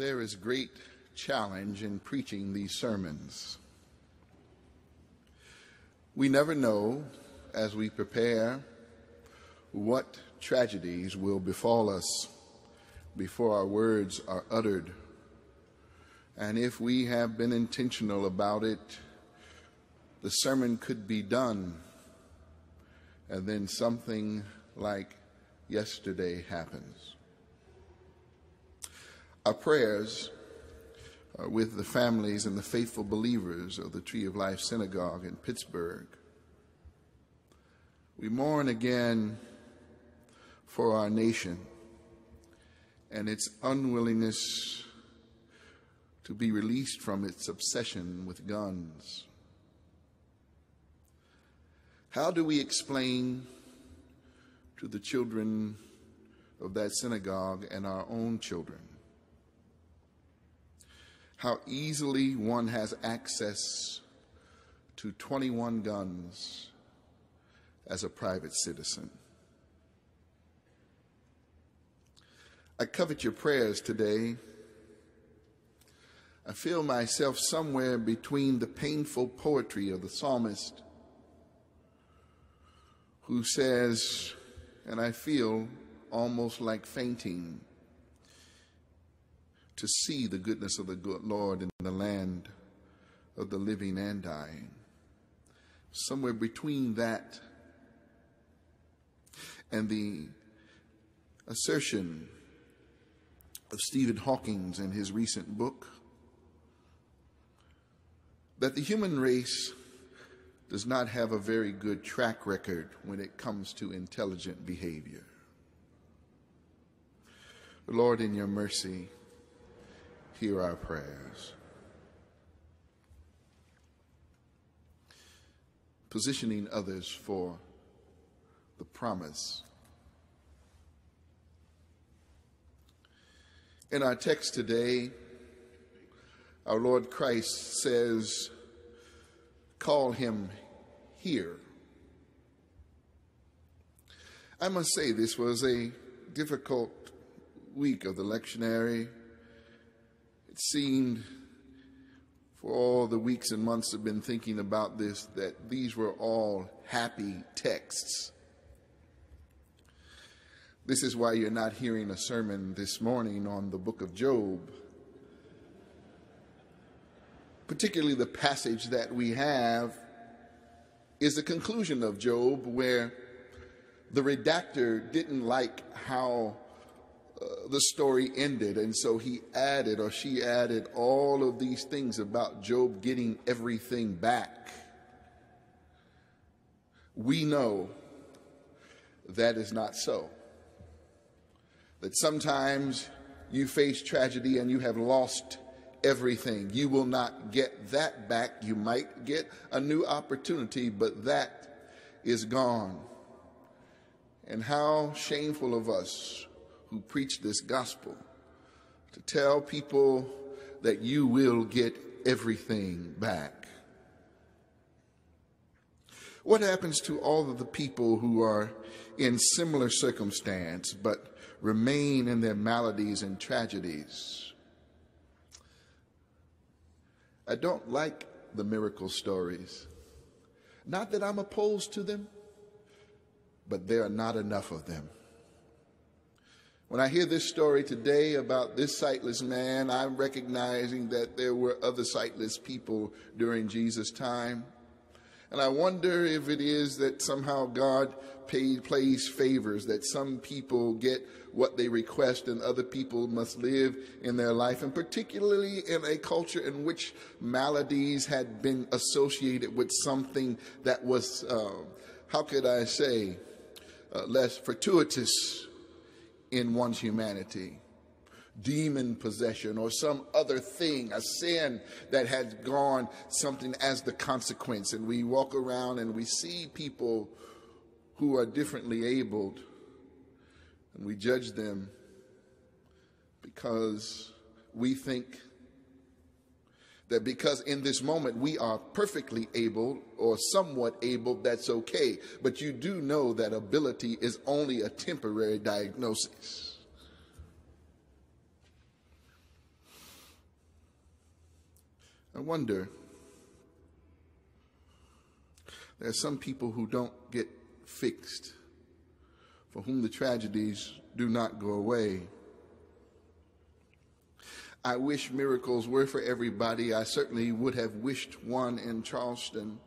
There is great challenge in preaching these sermons. We never know as we prepare what tragedies will befall us before our words are uttered. And if we have been intentional about it, the sermon could be done, and then something like yesterday happens. Our prayers are with the families and the faithful believers of the Tree of Life Synagogue in Pittsburgh. We mourn again for our nation and its unwillingness to be released from its obsession with guns. How do we explain to the children of that synagogue and our own children how easily one has access to 21 guns as a private citizen? I covet your prayers today. I feel myself somewhere between the painful poetry of the psalmist who says, and I feel almost like fainting to see the goodness of the good Lord in the land of the living and dying. Somewhere between that and the assertion of Stephen Hawking in his recent book that the human race does not have a very good track record when it comes to intelligent behavior. Lord, in your mercy, hear our prayers. Positioning others for the promise In our text today, our Lord Christ says, Call him here. I must say, this was a difficult week of the lectionary. Seemed, for all the weeks and months I've been thinking about this, that these were all happy texts. This is why you're not hearing a sermon this morning on the book of Job. Particularly the passage that we have is the conclusion of Job, where the redactor didn't like how the story ended, and so he added or she added all of these things about Job getting everything back. We know that is not so that sometimes you face tragedy and you have lost everything. You will not get that back. You might get a new opportunity, but that is gone. And how shameful of us who preach this gospel to tell people that you will get everything back. What happens to all of the people who are in similar circumstance but remain in their maladies and tragedies. I don't like the miracle stories. Not that I'm opposed to them, but there are not enough of them. When I hear this story today about this sightless man, I'm recognizing that there were other sightless people during Jesus' time. And I wonder if it is that somehow God pay, plays favors, that some people get what they request and other people must live in their life, and particularly in a culture in which maladies had been associated with something that was, uh, how could I say, uh, less fortuitous in one's humanity demon possession or some other thing, a sin that has gone something as the consequence. And we walk around and we see people who are differently abled and we judge them because we think that because in this moment we are perfectly able or somewhat able, that's okay. But you do know that ability is only a temporary diagnosis. I wonder, there are some people who don't get fixed, for whom the tragedies do not go away. I wish miracles were for everybody. I certainly would have wished one in Charleston.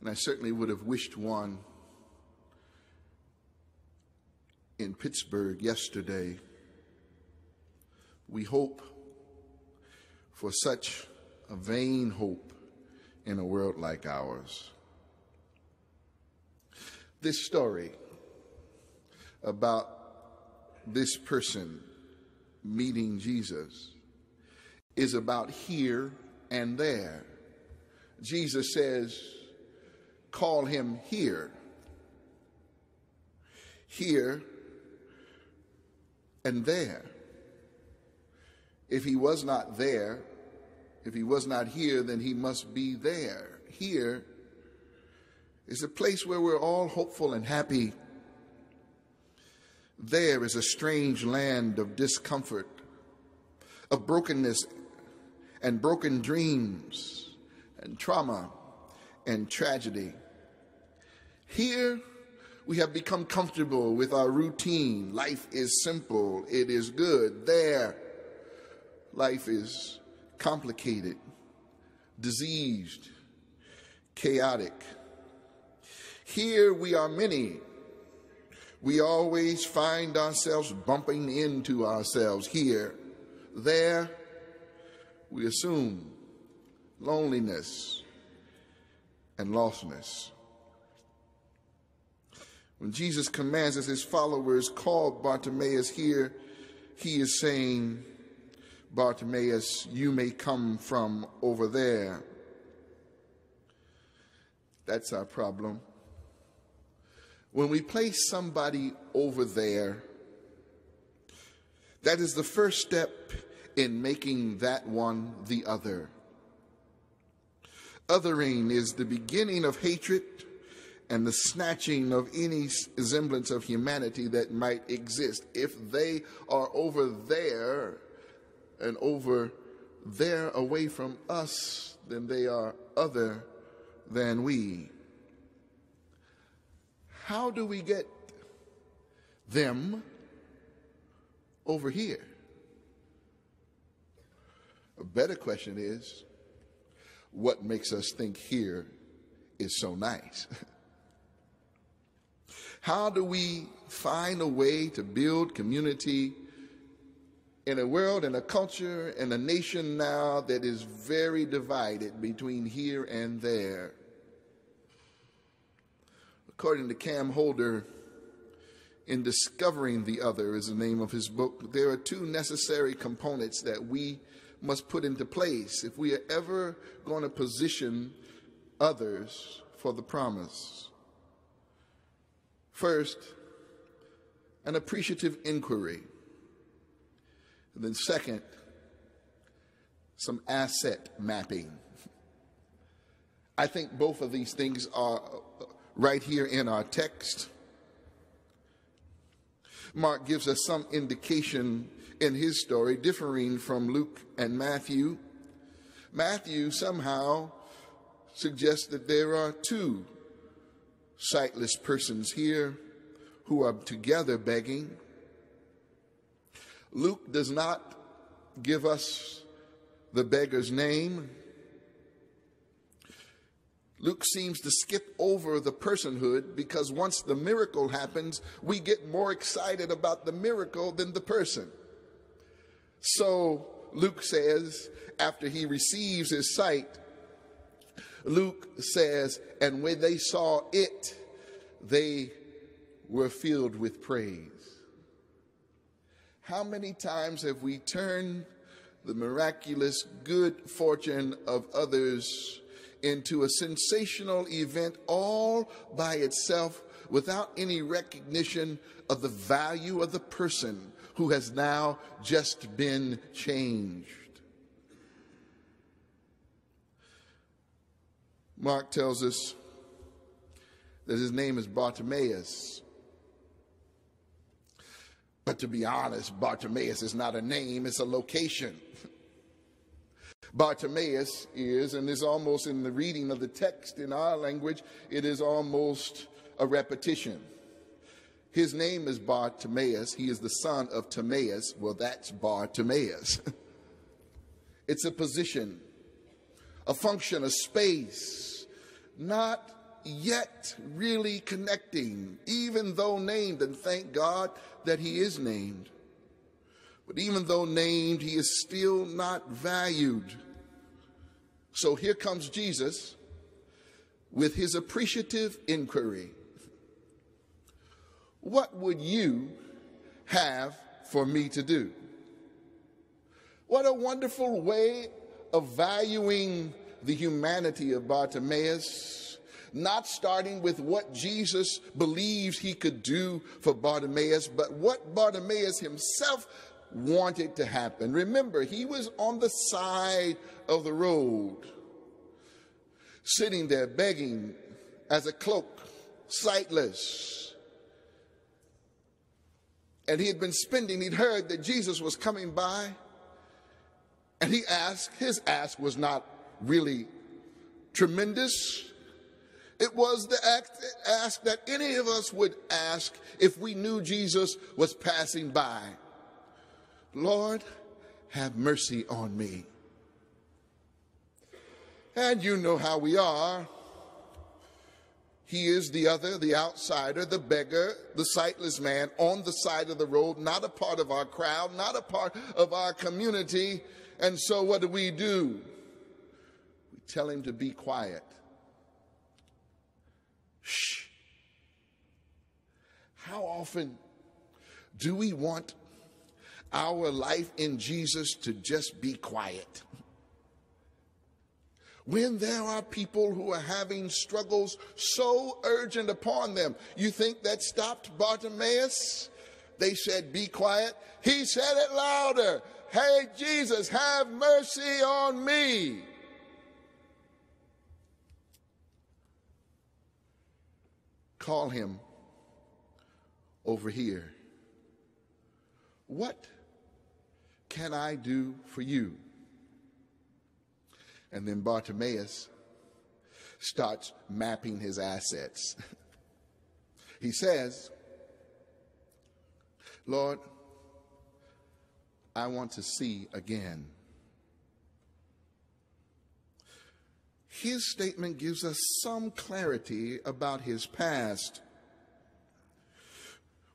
And I certainly would have wished one in Pittsburgh yesterday. We hope for such a vain hope in a world like ours. This story about this person meeting Jesus is about here and there. Jesus says, call him here. Here and there. If he was not there, if he was not here, then he must be there. Here is a place where we're all hopeful and happy. There is a strange land of discomfort, of brokenness and broken dreams and trauma and tragedy. Here, we have become comfortable with our routine. Life is simple, it is good. There, life is complicated, diseased, chaotic. Here we are many. We always find ourselves bumping into ourselves here. There, we assume loneliness and lostness. When Jesus commands as his followers call Bartimaeus here, he is saying, Bartimaeus, you may come from over there. That's our problem. When we place somebody over there, that is the first step in making that one the other. Othering is the beginning of hatred and the snatching of any semblance of humanity that might exist. If they are over there and over there away from us, then they are other than we. How do we get them over here? A better question is what makes us think here is so nice? How do we find a way to build community in a world and a culture and a nation now that is very divided between here and there? According to Cam Harder, in Discovering the Other is the name of his book, there are two necessary components that we must put into place if we are ever going to position others for the promise. First, an appreciative inquiry. And then, second, some asset mapping. I think both of these things are right here in our text. Mark gives us some indication in his story, differing from Luke and Matthew. Matthew somehow suggests that there are two sightless persons here who are together begging. Luke does not give us the beggar's name. Luke seems to skip over the personhood because once the miracle happens, we get more excited about the miracle than the person. So Luke says, after he receives his sight, Luke says, and when they saw it, they were filled with praise. How many times have we turned the miraculous good fortune of others into a sensational event all by itself without any recognition of the value of the person who has now just been changed? Mark tells us that his name is Bartimaeus. But to be honest, Bartimaeus is not a name, it's a location. Bartimaeus is, and is almost in the reading of the text in our language, it is almost a repetition. His name is Bartimaeus. He is the son of Timaeus. Well, that's Bartimaeus. it's a position, a function, a space, not yet really connecting, even though named, and thank God that he is named. But even though named, he is still not valued. So here comes Jesus with his appreciative inquiry What would you have for me to do? What a wonderful way of valuing the humanity of Bartimaeus, not starting with what Jesus believes he could do for Bartimaeus, but what Bartimaeus himself wanted to happen. Remember, he was on the side of the road, sitting there begging as a cloak, sightless. And he had been spending, he'd heard that Jesus was coming by. And he asked, his ask was not really tremendous. It was the ask that any of us would ask if we knew Jesus was passing by. Lord, have mercy on me. And you know how we are. He is the other, the outsider, the beggar, the sightless man on the side of the road, not a part of our crowd, not a part of our community. And so what do we do? We tell him to be quiet. Shh. How often do we want our life in Jesus to just be quiet. When there are people who are having struggles so urgent upon them, you think that stopped Bartimaeus? They said, Be quiet. He said it louder. Hey, Jesus, have mercy on me. Call him over here. What can I do for you? And then Bartimaeus starts mapping his assets. he says, Lord, I want to see again. His statement gives us some clarity about his past.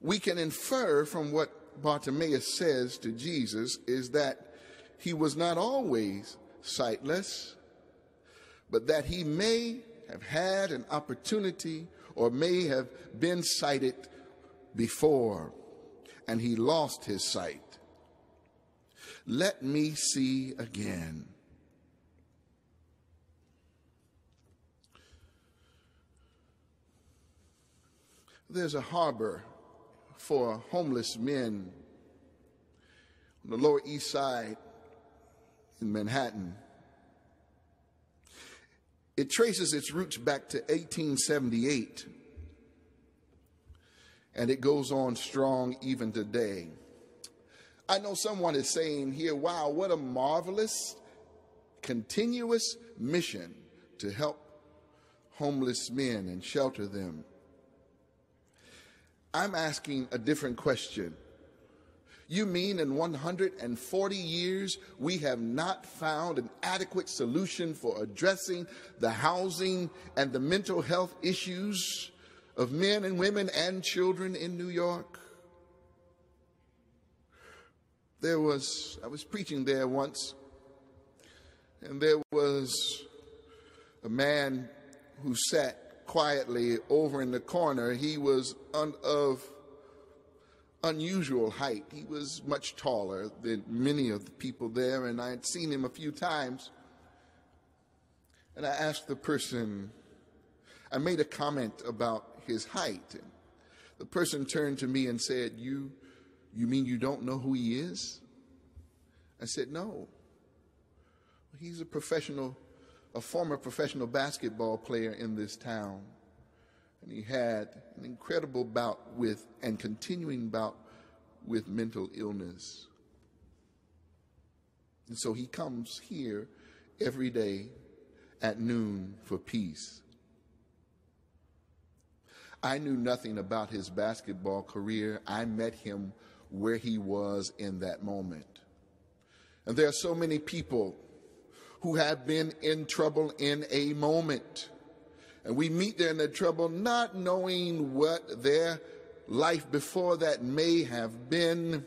We can infer from what Bartimaeus says to Jesus is that he was not always sightless, but that he may have had an opportunity or may have been sighted before and he lost his sight. Let me see again. There's a harbor for homeless men on the Lower East Side in Manhattan. It traces its roots back to 1878, and it goes on strong even today. I know someone is saying here, wow, what a marvelous, continuous mission to help homeless men and shelter them. I'm asking a different question. You mean in 140 years we have not found an adequate solution for addressing the housing and the mental health issues of men and women and children in New York? There was, I was preaching there once, and there was a man who sat quietly over in the corner. He was un- of unusual height. He was much taller than many of the people there, and I had seen him a few times. And I asked the person, I made a comment about his height. And the person turned to me and said, You, you mean you don't know who he is? I said, No. He's a professional a former professional basketball player in this town. And he had an incredible bout with and continuing bout with mental illness. And so he comes here every day at noon for peace. I knew nothing about his basketball career. I met him where he was in that moment. And there are so many people who have been in trouble in a moment. And we meet there in their trouble not knowing what their life before that may have been.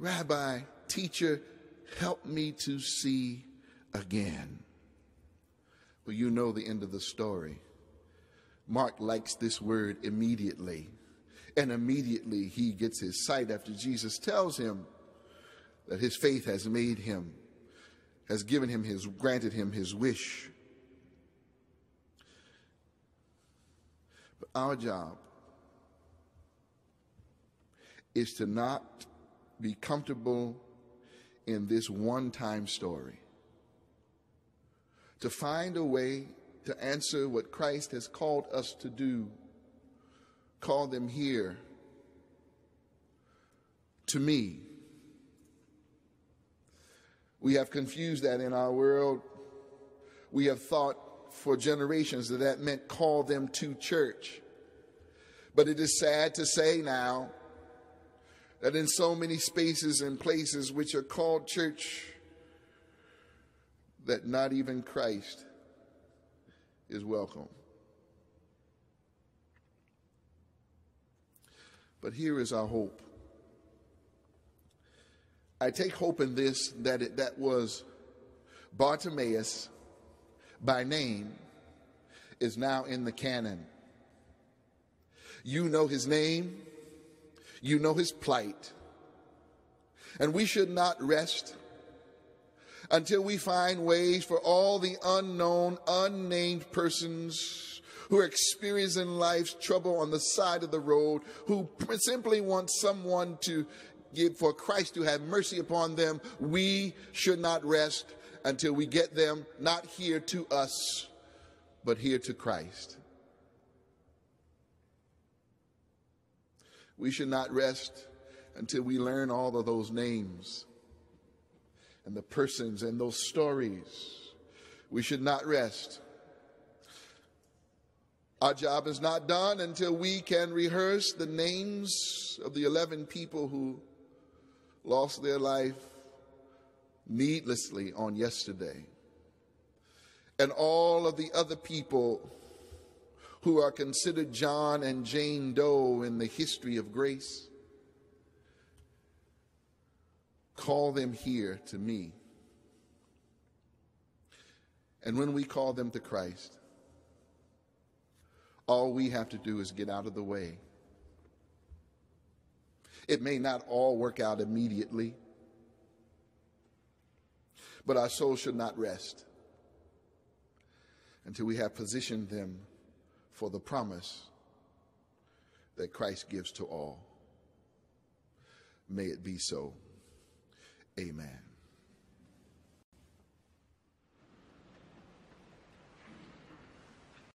Rabbi, teacher, help me to see again. Well, you know the end of the story. Mark likes this word immediately. And immediately he gets his sight after Jesus tells him that his faith has made him, has given him his, granted him his wish. But our job is to not be comfortable in this one time story, to find a way to answer what Christ has called us to do. Call them here to me. We have confused that in our world. We have thought for generations that that meant call them to church. But it is sad to say now that in so many spaces and places which are called church, that not even Christ is welcome. But here is our hope. I take hope in this that it, that was Bartimaeus by name is now in the canon. You know his name, you know his plight. And we should not rest until we find ways for all the unknown, unnamed persons who are experiencing life's trouble on the side of the road, who simply want someone to give for Christ to have mercy upon them. We should not rest until we get them not here to us, but here to Christ. We should not rest until we learn all of those names and the persons and those stories. We should not rest. Our job is not done until we can rehearse the names of the 11 people who lost their life needlessly on yesterday. And all of the other people who are considered John and Jane Doe in the history of grace. Call them here to me. And when we call them to Christ, all we have to do is get out of the way. It may not all work out immediately, but our souls should not rest until we have positioned them for the promise that Christ gives to all. May it be so. Amen.